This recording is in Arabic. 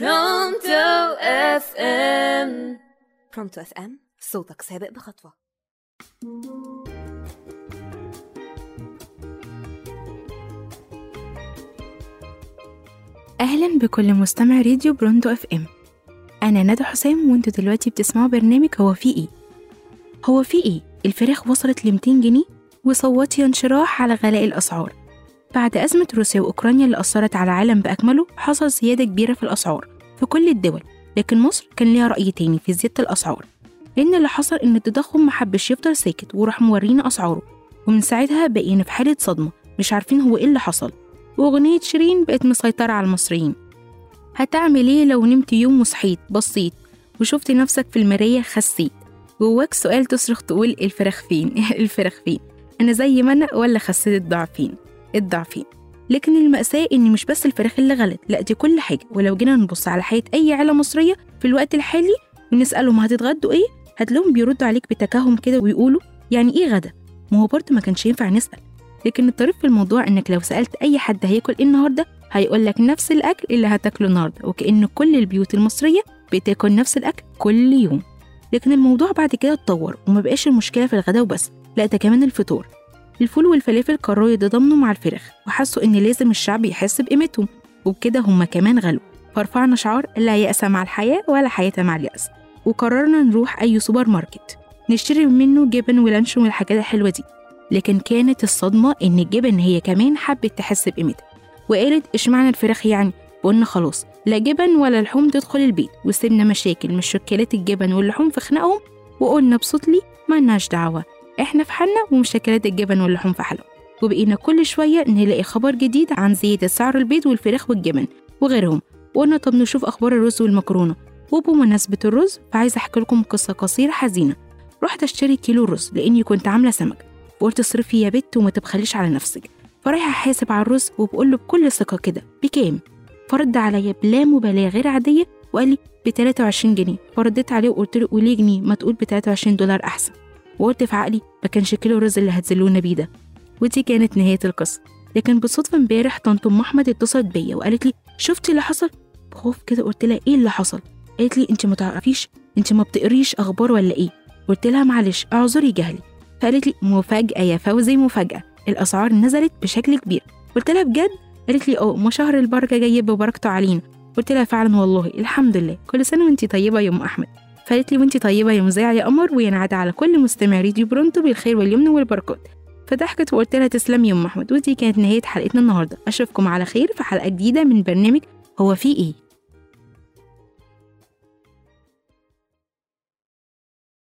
Pronto FM Pronto FM صوتك سابق بخطوة. أهلا بكل مستمع راديو Pronto FM أنا ندى حسام وانتوا دلوقتي بتسمعوا برنامج هو في إيه؟ هو في إيه؟ الفراخ وصلت ل 200 جنيه وصوتي انشراح على غلاء الأسعار. بعد أزمة روسيا وأوكرانيا اللي أثرت على العالم بأكمله حصل زيادة كبيرة في الأسعار في كل الدول لكن مصر كان ليها رأي تاني في زيادة الأسعار لأن اللي حصل إن التضخم محبش يفضل ساكت وراح مورينا أسعاره ومن ساعتها بقينا في حالة صدمة مش عارفين هو إيه اللي حصل وأغنية شيرين بقت مسيطرة على المصريين. هتعمل إيه لو نمت يوم وصحيت بصيت وشفت نفسك في المراية خسيت؟ جواك سؤال تصرخ تقول الفراخ فين؟ الفراخ فين؟ أنا زي ما أنا ولا خسيت الضعفين؟ الضعفين. لكن المأساة إن مش بس الفراخ اللي غلت لا دي كل حاجة. ولو جينا نبص على حياة أي عيلة مصرية في الوقت الحالي ونسألهم هتتغدوا إيه؟ هتلاقيهم بيردوا عليك بتكهم كده ويقولوا يعني إيه غدا؟ ما هو برضه ما كانش ينفع نسأل. لكن الطريف في الموضوع إنك لو سألت أي حد هياكل إيه النهاردة هيقول لك نفس الأكل اللي هتاكله النهاردة. وكأن كل البيوت المصرية بتاكل نفس الأكل كل يوم. لكن الموضوع بعد كده اتطور وما بقاش المشكلة في الغدا وبس لا ده كمان الفطور. الفول والفلافل قرروا يتضامنوا مع الفراخ وحسوا إن لازم الشعب يحس بقيمتهم وبكده هما كمان غلوا. فرفعنا شعار لا يأس مع الحياة ولا حياة مع اليأس وقررنا نروح أي سوبر ماركت نشتري منه جبن ولانشون والحاجات الحلوة دي. لكن كانت الصدمة إن الجبن هي كمان حبت تحس بقيمتها. وقالت إشمعنى الفراخ يعني؟ وقلنا خلاص لا جبن ولا لحوم تدخل البيت وسيبنا مشاكل مش شكلات الجبن واللحوم في خناقهم وقلنا بصوت لي مالناش دعوة. إحنا في حالنا ومشكلات الجبن واللحوم في حالهم وبقينا كل شوية نلاقي خبر جديد عن زيادة سعر البيض والفراخ والجبن وغيرهم. وقلنا طب نشوف أخبار الرز والمكرونة. وبمناسبة الرز فعايزة أحكي لكم قصة قصيرة حزينة. رحت أشتري كيلو رز لأني كنت عاملة سمك. وقلت اصرفي يا بت وما تبخليش على نفسك. فرايحة أحاسب على الرز وبقول له بكل ثقة كده بكام؟ فرد عليا بلا مبالاة غير عادية وقال لي ب 23 جنيه. فرديت عليه وقلت له وليه جنيه ما تقول ب 23 دولار أحسن. وقلت في عقلي ما كانش كيلو الرز اللي هتذلونا بيه ده. ودي كانت نهاية القصة. لكن بالصدفة امبارح طنط أم أحمد اتصلت بيا وقالت لي شفتي اللي حصل؟ بخوف كده قلت لها إيه اللي حصل؟ قالت لي أنت ما تعرفيش أنت ما بتقريش أخبار ولا إيه؟ قلت لها معلش أعذري جهلي. فقالت لي مفاجأة يا فوزي مفاجأة. الأسعار نزلت بشكل كبير. قلت لها بجد؟ قالت لي آه ما شهر البركة جاي ببركته علينا. قلت لها فعلا والله الحمد لله. كل سنة وانت طيبة يا أم أحمد. فقالت لي وانت طيبة يا مذيعة يا قمر وينعاد على كل مستمع راديو برونتو بالخير واليمن والبركات. فضحكت وقلت لها تسلم يا أم أحمد ودي كانت نهاية حلقتنا النهارده. أشوفكم على خير في حلقة جديدة من برنامج هو في إيه.